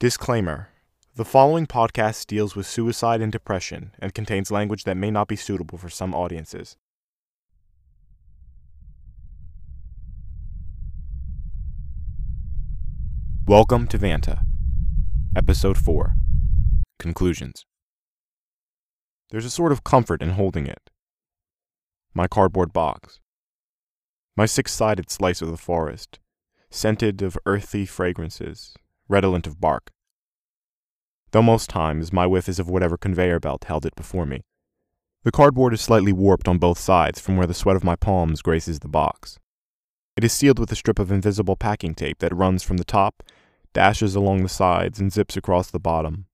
Disclaimer The following podcast deals with suicide and depression and contains language that may not be suitable for some audiences. Welcome to Vanta, Episode 4 Conclusions. There's a sort of comfort in holding it. My cardboard box. My six sided slice of the forest, scented of earthy fragrances, redolent of bark. Though most times my whiff is of whatever conveyor belt held it before me. The cardboard is slightly warped on both sides from where the sweat of my palms graces the box. It is sealed with a strip of invisible packing tape that runs from the top, dashes along the sides, and zips across the bottom.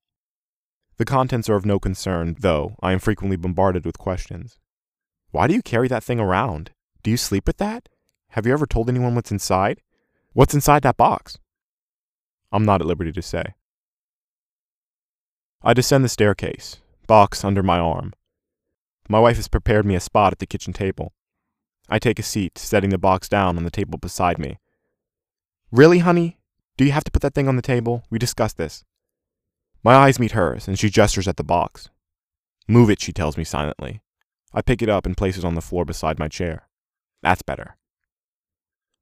The contents are of no concern, though I am frequently bombarded with questions. Why do you carry that thing around? Do you sleep with that? Have you ever told anyone what's inside? What's inside that box? I'm not at liberty to say. I descend the staircase, box under my arm. My wife has prepared me a spot at the kitchen table. I take a seat, setting the box down on the table beside me. Really, honey? Do you have to put that thing on the table? We discussed this. My eyes meet hers, and she gestures at the box. Move it, she tells me silently. I pick it up and place it on the floor beside my chair. That's better.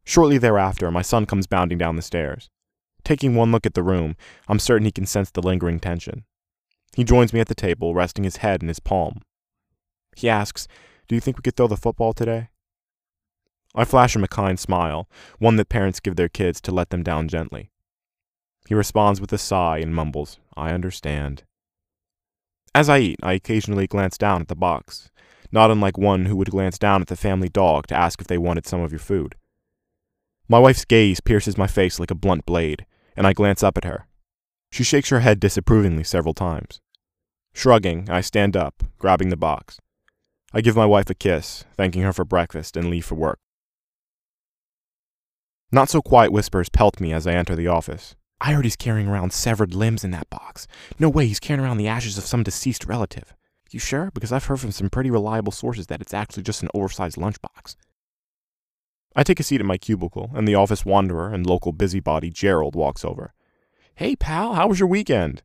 Shortly thereafter, my son comes bounding down the stairs. Taking one look at the room, I'm certain he can sense the lingering tension. He joins me at the table, resting his head in his palm. He asks, Do you think we could throw the football today? I flash him a kind smile, one that parents give their kids to let them down gently. He responds with a sigh and mumbles, I understand. As I eat, I occasionally glance down at the box, not unlike one who would glance down at the family dog to ask if they wanted some of your food. My wife's gaze pierces my face like a blunt blade, and I glance up at her. She shakes her head disapprovingly several times. Shrugging, I stand up, grabbing the box. I give my wife a kiss, thanking her for breakfast, and leave for work. Not so quiet whispers pelt me as I enter the office. I heard he's carrying around severed limbs in that box. No way he's carrying around the ashes of some deceased relative. You sure? Because I've heard from some pretty reliable sources that it's actually just an oversized lunchbox. I take a seat at my cubicle, and the office wanderer and local busybody Gerald walks over. Hey, pal, how was your weekend?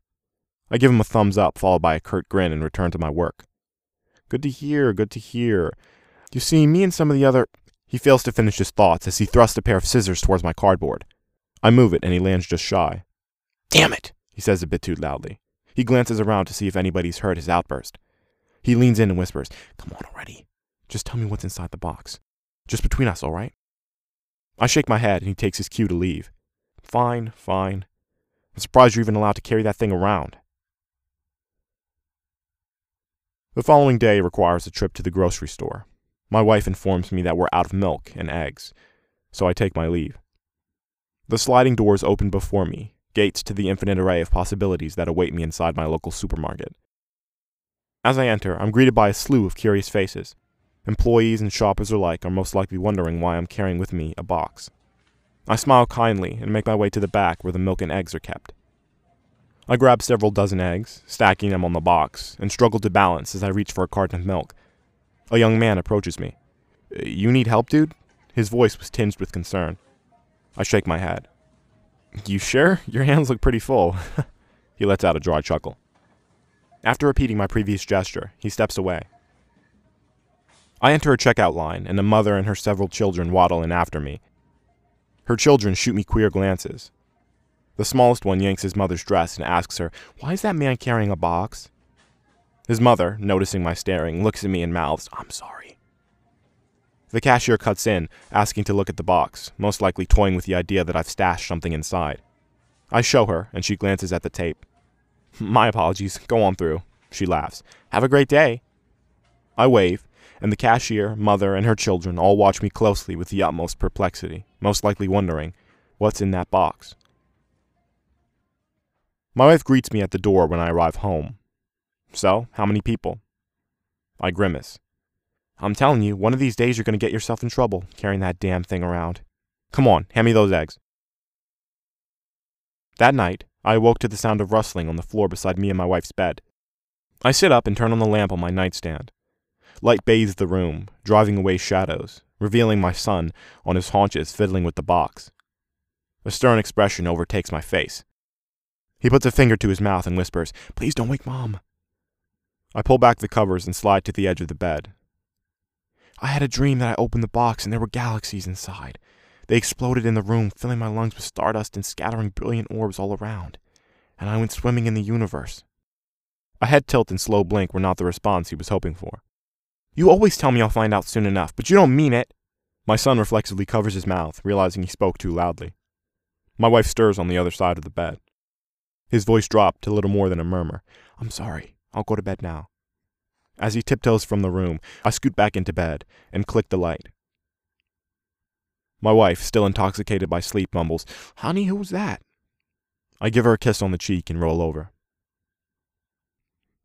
I give him a thumbs up, followed by a curt grin, and return to my work. Good to hear, good to hear. You see, me and some of the other. He fails to finish his thoughts as he thrusts a pair of scissors towards my cardboard. I move it, and he lands just shy. Damn it, he says a bit too loudly. He glances around to see if anybody's heard his outburst. He leans in and whispers, Come on already. Just tell me what's inside the box. Just between us, all right? I shake my head, and he takes his cue to leave. Fine, fine. I'm surprised you're even allowed to carry that thing around. The following day requires a trip to the grocery store. My wife informs me that we're out of milk and eggs, so I take my leave. The sliding doors open before me, gates to the infinite array of possibilities that await me inside my local supermarket. As I enter, I'm greeted by a slew of curious faces. Employees and shoppers alike are most likely wondering why I'm carrying with me a box. I smile kindly and make my way to the back where the milk and eggs are kept. I grab several dozen eggs, stacking them on the box, and struggle to balance as I reach for a carton of milk. A young man approaches me. Uh, you need help, dude? His voice was tinged with concern. I shake my head. You sure? Your hands look pretty full. he lets out a dry chuckle. After repeating my previous gesture, he steps away. I enter a checkout line, and a mother and her several children waddle in after me, her children shoot me queer glances. The smallest one yanks his mother's dress and asks her, Why is that man carrying a box? His mother, noticing my staring, looks at me and mouths, I'm sorry. The cashier cuts in, asking to look at the box, most likely toying with the idea that I've stashed something inside. I show her, and she glances at the tape. My apologies, go on through. She laughs. Have a great day. I wave, and the cashier, mother, and her children all watch me closely with the utmost perplexity, most likely wondering, what's in that box? My wife greets me at the door when I arrive home. So, how many people? I grimace. I'm telling you, one of these days you're going to get yourself in trouble carrying that damn thing around. Come on, hand me those eggs. That night, I awoke to the sound of rustling on the floor beside me and my wife's bed. I sit up and turn on the lamp on my nightstand. Light bathes the room, driving away shadows, revealing my son on his haunches fiddling with the box. A stern expression overtakes my face. He puts a finger to his mouth and whispers, Please don't wake Mom. I pull back the covers and slide to the edge of the bed. I had a dream that I opened the box and there were galaxies inside. They exploded in the room, filling my lungs with stardust and scattering brilliant orbs all around. And I went swimming in the universe. A head tilt and slow blink were not the response he was hoping for. You always tell me I'll find out soon enough, but you don't mean it. My son reflexively covers his mouth, realizing he spoke too loudly. My wife stirs on the other side of the bed. His voice dropped to little more than a murmur. I'm sorry. I'll go to bed now. As he tiptoes from the room, I scoot back into bed and click the light. My wife, still intoxicated by sleep, mumbles, Honey, who's that? I give her a kiss on the cheek and roll over.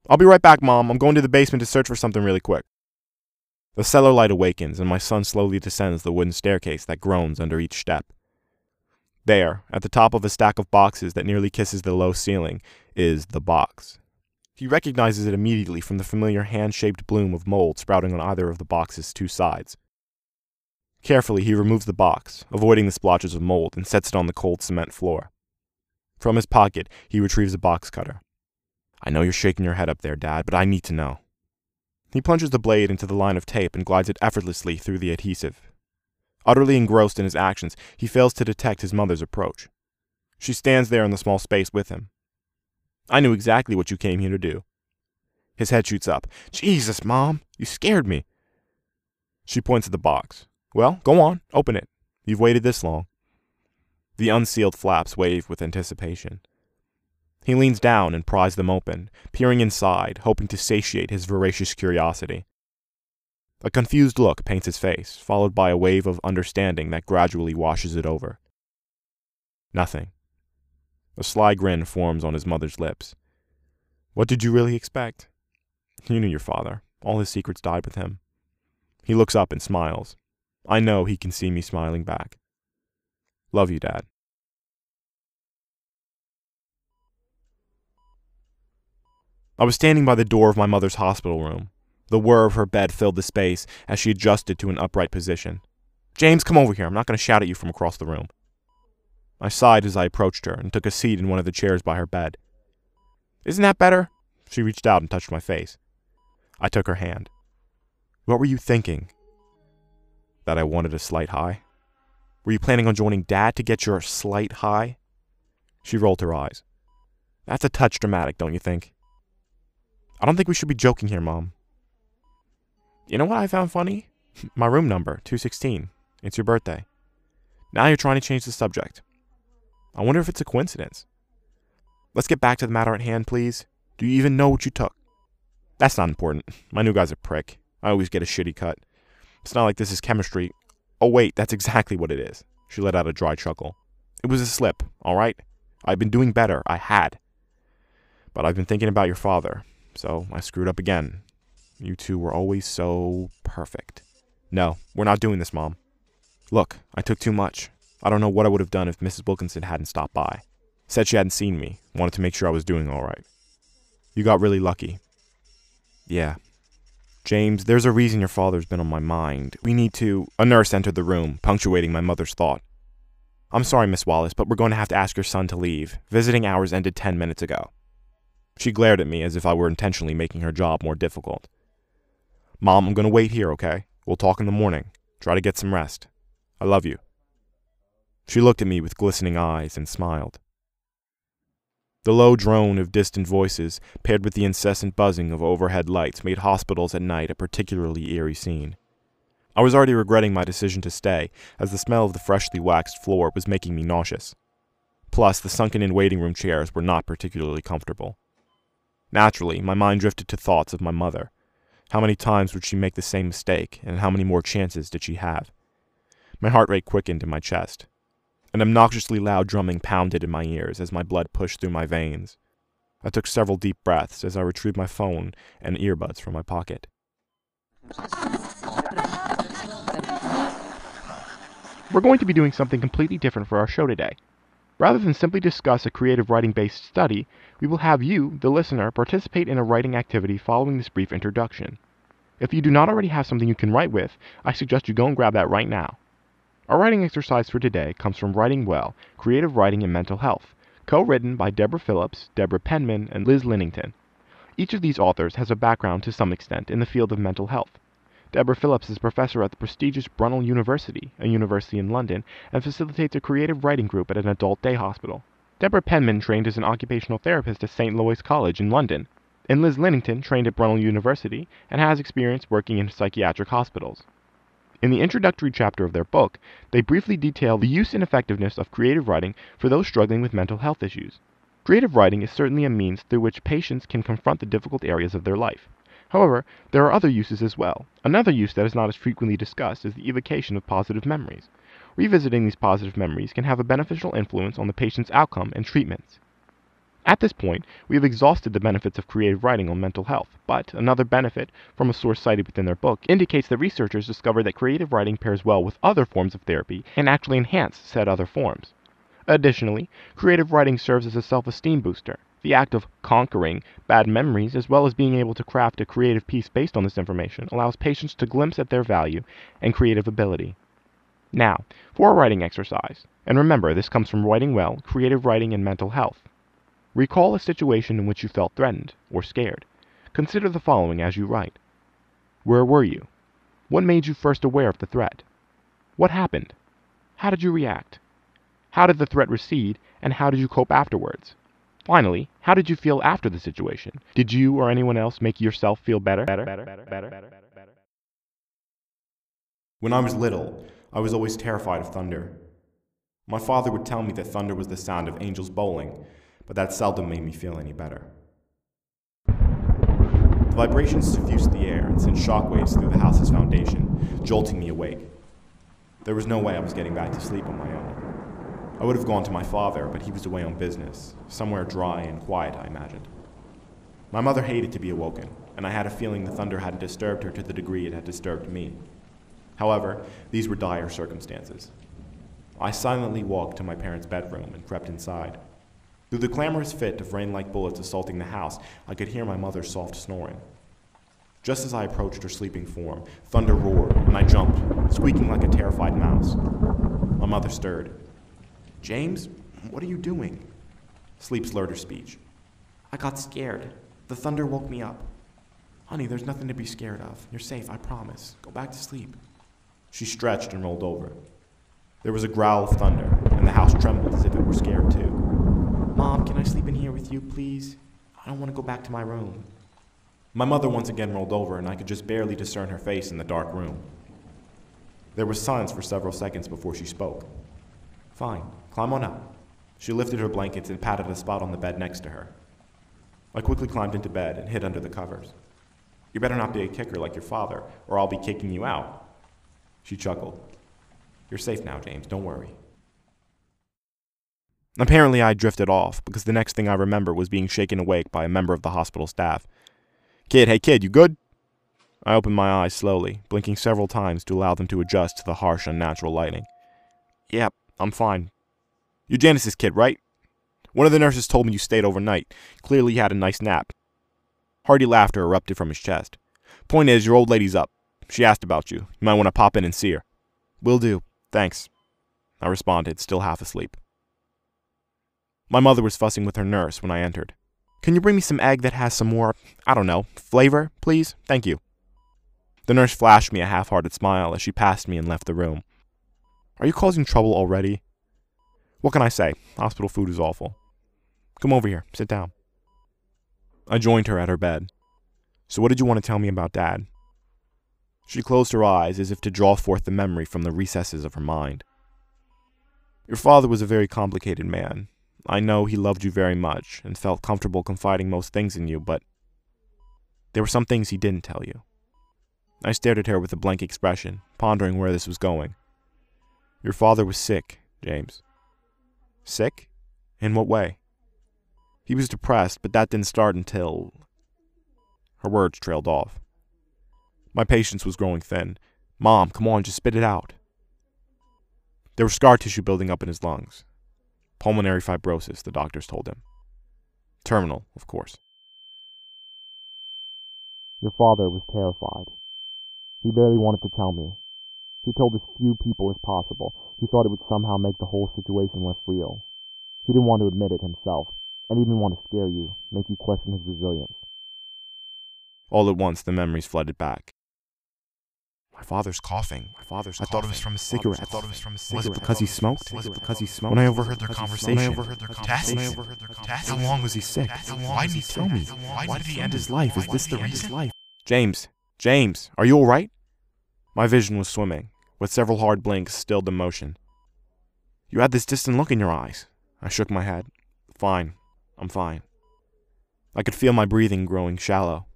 I'll be right back, Mom. I'm going to the basement to search for something really quick. The cellar light awakens, and my son slowly descends the wooden staircase that groans under each step. There, at the top of a stack of boxes that nearly kisses the low ceiling, is the box. He recognizes it immediately from the familiar hand shaped bloom of mold sprouting on either of the box's two sides. Carefully, he removes the box, avoiding the splotches of mold, and sets it on the cold cement floor. From his pocket, he retrieves a box cutter. I know you're shaking your head up there, Dad, but I need to know. He plunges the blade into the line of tape and glides it effortlessly through the adhesive. Utterly engrossed in his actions, he fails to detect his mother's approach. She stands there in the small space with him. I knew exactly what you came here to do. His head shoots up. Jesus, Mom, you scared me. She points at the box. Well, go on, open it. You've waited this long. The unsealed flaps wave with anticipation. He leans down and pries them open, peering inside, hoping to satiate his voracious curiosity. A confused look paints his face, followed by a wave of understanding that gradually washes it over. Nothing. A sly grin forms on his mother's lips. What did you really expect? You knew your father. All his secrets died with him. He looks up and smiles. I know he can see me smiling back. Love you, Dad. I was standing by the door of my mother's hospital room. The whir of her bed filled the space as she adjusted to an upright position. James, come over here. I'm not going to shout at you from across the room. I sighed as I approached her and took a seat in one of the chairs by her bed. Isn't that better? She reached out and touched my face. I took her hand. What were you thinking? That I wanted a slight high? Were you planning on joining Dad to get your slight high? She rolled her eyes. That's a touch dramatic, don't you think? I don't think we should be joking here, Mom. You know what I found funny? My room number, 216. It's your birthday. Now you're trying to change the subject. I wonder if it's a coincidence. Let's get back to the matter at hand, please. Do you even know what you took? That's not important. My new guy's a prick. I always get a shitty cut. It's not like this is chemistry. Oh, wait, that's exactly what it is. She let out a dry chuckle. It was a slip, all right? I've been doing better. I had. But I've been thinking about your father, so I screwed up again. You two were always so perfect. No, we're not doing this, Mom. Look, I took too much. I don't know what I would have done if Mrs. Wilkinson hadn't stopped by. Said she hadn't seen me, wanted to make sure I was doing all right. You got really lucky. Yeah. James, there's a reason your father's been on my mind. We need to. A nurse entered the room, punctuating my mother's thought. I'm sorry, Miss Wallace, but we're going to have to ask your son to leave. Visiting hours ended ten minutes ago. She glared at me as if I were intentionally making her job more difficult. Mom, I'm going to wait here, okay? We'll talk in the morning. Try to get some rest. I love you. She looked at me with glistening eyes and smiled. The low drone of distant voices, paired with the incessant buzzing of overhead lights, made hospitals at night a particularly eerie scene. I was already regretting my decision to stay, as the smell of the freshly waxed floor was making me nauseous. Plus, the sunken in waiting room chairs were not particularly comfortable. Naturally, my mind drifted to thoughts of my mother. How many times would she make the same mistake, and how many more chances did she have? My heart rate quickened in my chest. An obnoxiously loud drumming pounded in my ears as my blood pushed through my veins. I took several deep breaths as I retrieved my phone and earbuds from my pocket. We're going to be doing something completely different for our show today. Rather than simply discuss a creative writing based study, we will have you, the listener, participate in a writing activity following this brief introduction. If you do not already have something you can write with, I suggest you go and grab that right now. Our writing exercise for today comes from Writing Well Creative Writing and Mental Health, co written by Deborah Philips, Deborah Penman, and Liz Linnington. Each of these authors has a background to some extent in the field of mental health. Deborah Philips is professor at the prestigious Brunel University, a university in London, and facilitates a creative writing group at an adult day hospital. Deborah Penman trained as an occupational therapist at St. Louis College in London, and Liz Linnington trained at Brunel University and has experience working in psychiatric hospitals. In the introductory chapter of their book, they briefly detail the use and effectiveness of creative writing for those struggling with mental health issues. Creative writing is certainly a means through which patients can confront the difficult areas of their life. However, there are other uses as well. Another use that is not as frequently discussed is the evocation of positive memories. Revisiting these positive memories can have a beneficial influence on the patient's outcome and treatments. At this point, we have exhausted the benefits of creative writing on mental health, but another benefit, from a source cited within their book, indicates that researchers discovered that creative writing pairs well with other forms of therapy and actually enhance said other forms. Additionally, creative writing serves as a self esteem booster. The act of conquering bad memories, as well as being able to craft a creative piece based on this information, allows patients to glimpse at their value and creative ability. Now, for a writing exercise, and remember this comes from Writing Well, Creative Writing and Mental Health. Recall a situation in which you felt threatened or scared. Consider the following as you write Where were you? What made you first aware of the threat? What happened? How did you react? How did the threat recede, and how did you cope afterwards? Finally, how did you feel after the situation? Did you or anyone else make yourself feel better? better, better, better, better, better, better? When I was little, I was always terrified of thunder. My father would tell me that thunder was the sound of angels bowling, but that seldom made me feel any better. The vibrations suffused the air and sent shockwaves through the house's foundation, jolting me awake. There was no way I was getting back to sleep on my own. I would have gone to my father, but he was away on business, somewhere dry and quiet, I imagined. My mother hated to be awoken, and I had a feeling the thunder hadn't disturbed her to the degree it had disturbed me. However, these were dire circumstances. I silently walked to my parents' bedroom and crept inside. Through the clamorous fit of rain like bullets assaulting the house, I could hear my mother's soft snoring. Just as I approached her sleeping form, thunder roared, and I jumped, squeaking like a terrified mouse. My mother stirred. James, what are you doing? Sleep slurred her speech. I got scared. The thunder woke me up. Honey, there's nothing to be scared of. You're safe, I promise. Go back to sleep. She stretched and rolled over. There was a growl of thunder, and the house trembled as if it were scared too. Mom, can I sleep in here with you, please? I don't want to go back to my room. My mother once again rolled over, and I could just barely discern her face in the dark room. There was silence for several seconds before she spoke. Fine, climb on up. She lifted her blankets and patted a spot on the bed next to her. I quickly climbed into bed and hid under the covers. You better not be a kicker like your father, or I'll be kicking you out. She chuckled. You're safe now, James, don't worry. Apparently, I drifted off because the next thing I remember was being shaken awake by a member of the hospital staff. Kid, hey kid, you good? I opened my eyes slowly, blinking several times to allow them to adjust to the harsh, unnatural lighting. Yep, I'm fine. You're Janice's kid, right? One of the nurses told me you stayed overnight. Clearly, you had a nice nap. Hearty laughter erupted from his chest. Point is, your old lady's up. She asked about you. You might want to pop in and see her. Will do. Thanks. I responded, still half asleep. My mother was fussing with her nurse when I entered. Can you bring me some egg that has some more, I don't know, flavor, please? Thank you. The nurse flashed me a half hearted smile as she passed me and left the room. Are you causing trouble already? What can I say? Hospital food is awful. Come over here, sit down. I joined her at her bed. So, what did you want to tell me about Dad? She closed her eyes as if to draw forth the memory from the recesses of her mind. Your father was a very complicated man, I know he loved you very much and felt comfortable confiding most things in you, but there were some things he didn't tell you. I stared at her with a blank expression, pondering where this was going. Your father was sick, James. Sick? In what way? He was depressed, but that didn't start until. Her words trailed off. My patience was growing thin. Mom, come on, just spit it out. There was scar tissue building up in his lungs. Pulmonary fibrosis, the doctors told him. Terminal, of course. Your father was terrified. He barely wanted to tell me. He told as few people as possible. He thought it would somehow make the whole situation less real. He didn't want to admit it himself, and he didn't want to scare you, make you question his resilience. All at once, the memories flooded back. My father's coughing. My father's I thought it was from a cigarette. I thought it was from a cigarette. Was it because he smoked? Was it because he smoked? When I overheard their conversation. When I overheard their conversation. Test. Overheard their conversation. How long was he sick? Why didn't he tell me? Why did he end his life? Is this the reason? James, James, are you all right? My vision was swimming, with several hard blinks stilled the motion. You had this distant look in your eyes. I shook my head. Fine. I'm fine. I could feel my breathing growing shallow.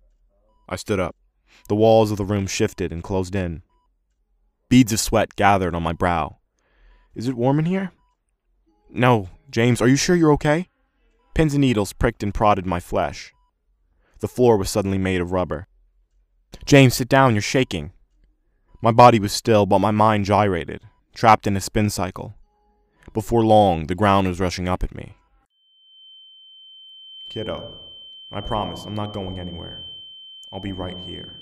I stood up. The walls of the room shifted and closed in. Beads of sweat gathered on my brow. Is it warm in here? No. James, are you sure you're okay? Pins and needles pricked and prodded my flesh. The floor was suddenly made of rubber. James, sit down, you're shaking. My body was still, but my mind gyrated, trapped in a spin cycle. Before long, the ground was rushing up at me. Kiddo, I promise I'm not going anywhere. I'll be right here.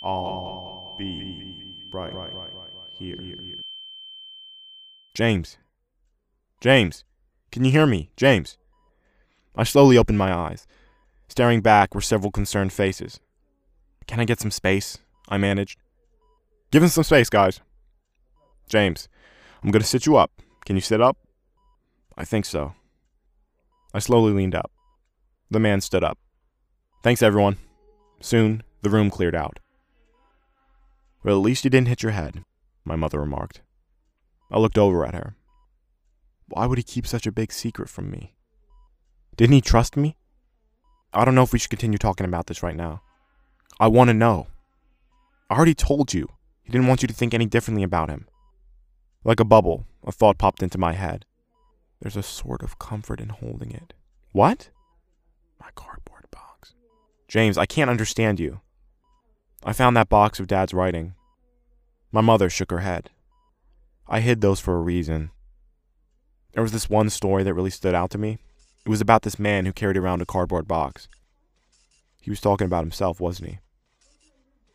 I'll be right here. James. James. Can you hear me? James. I slowly opened my eyes. Staring back were several concerned faces. Can I get some space? I managed. Give him some space, guys. James, I'm going to sit you up. Can you sit up? I think so. I slowly leaned up. The man stood up. Thanks, everyone. Soon, the room cleared out. Well, at least you didn't hit your head, my mother remarked. I looked over at her. Why would he keep such a big secret from me? Didn't he trust me? I don't know if we should continue talking about this right now. I want to know. I already told you. He didn't want you to think any differently about him. Like a bubble, a thought popped into my head. There's a sort of comfort in holding it. What? My cardboard box. James, I can't understand you. I found that box of Dad's writing. My mother shook her head. I hid those for a reason. There was this one story that really stood out to me. It was about this man who carried around a cardboard box. He was talking about himself, wasn't he?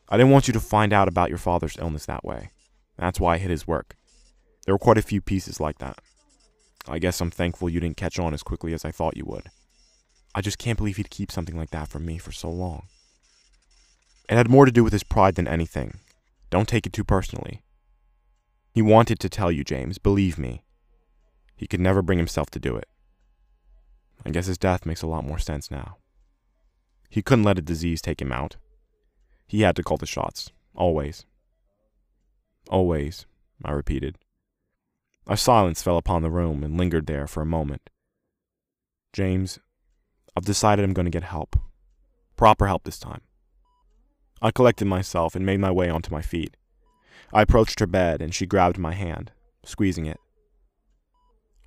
I didn't want you to find out about your father's illness that way. That's why I hid his work. There were quite a few pieces like that. I guess I'm thankful you didn't catch on as quickly as I thought you would. I just can't believe he'd keep something like that from me for so long. It had more to do with his pride than anything. Don't take it too personally. He wanted to tell you, James, believe me. He could never bring himself to do it. I guess his death makes a lot more sense now. He couldn't let a disease take him out. He had to call the shots, always. Always, I repeated. A silence fell upon the room and lingered there for a moment. James, I've decided I'm going to get help. Proper help this time. I collected myself and made my way onto my feet. I approached her bed and she grabbed my hand, squeezing it.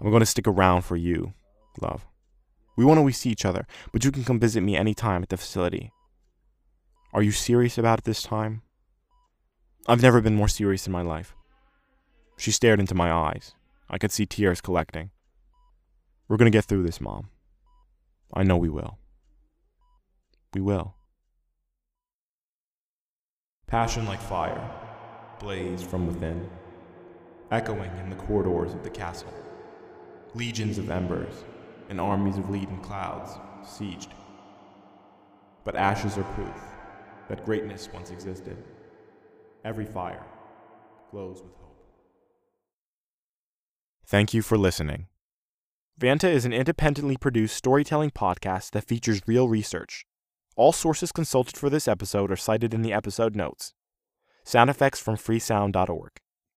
I'm going to stick around for you, love. We won't always see each other, but you can come visit me any time at the facility. Are you serious about it this time? I've never been more serious in my life. She stared into my eyes. I could see tears collecting. We're going to get through this, Mom. I know we will. We will. Passion like fire blazed from within, echoing in the corridors of the castle. Legions of embers and armies of leaden clouds sieged. But ashes are proof that greatness once existed. Every fire glows with hope. Thank you for listening. Vanta is an independently produced storytelling podcast that features real research. All sources consulted for this episode are cited in the episode notes. Sound effects from freesound.org.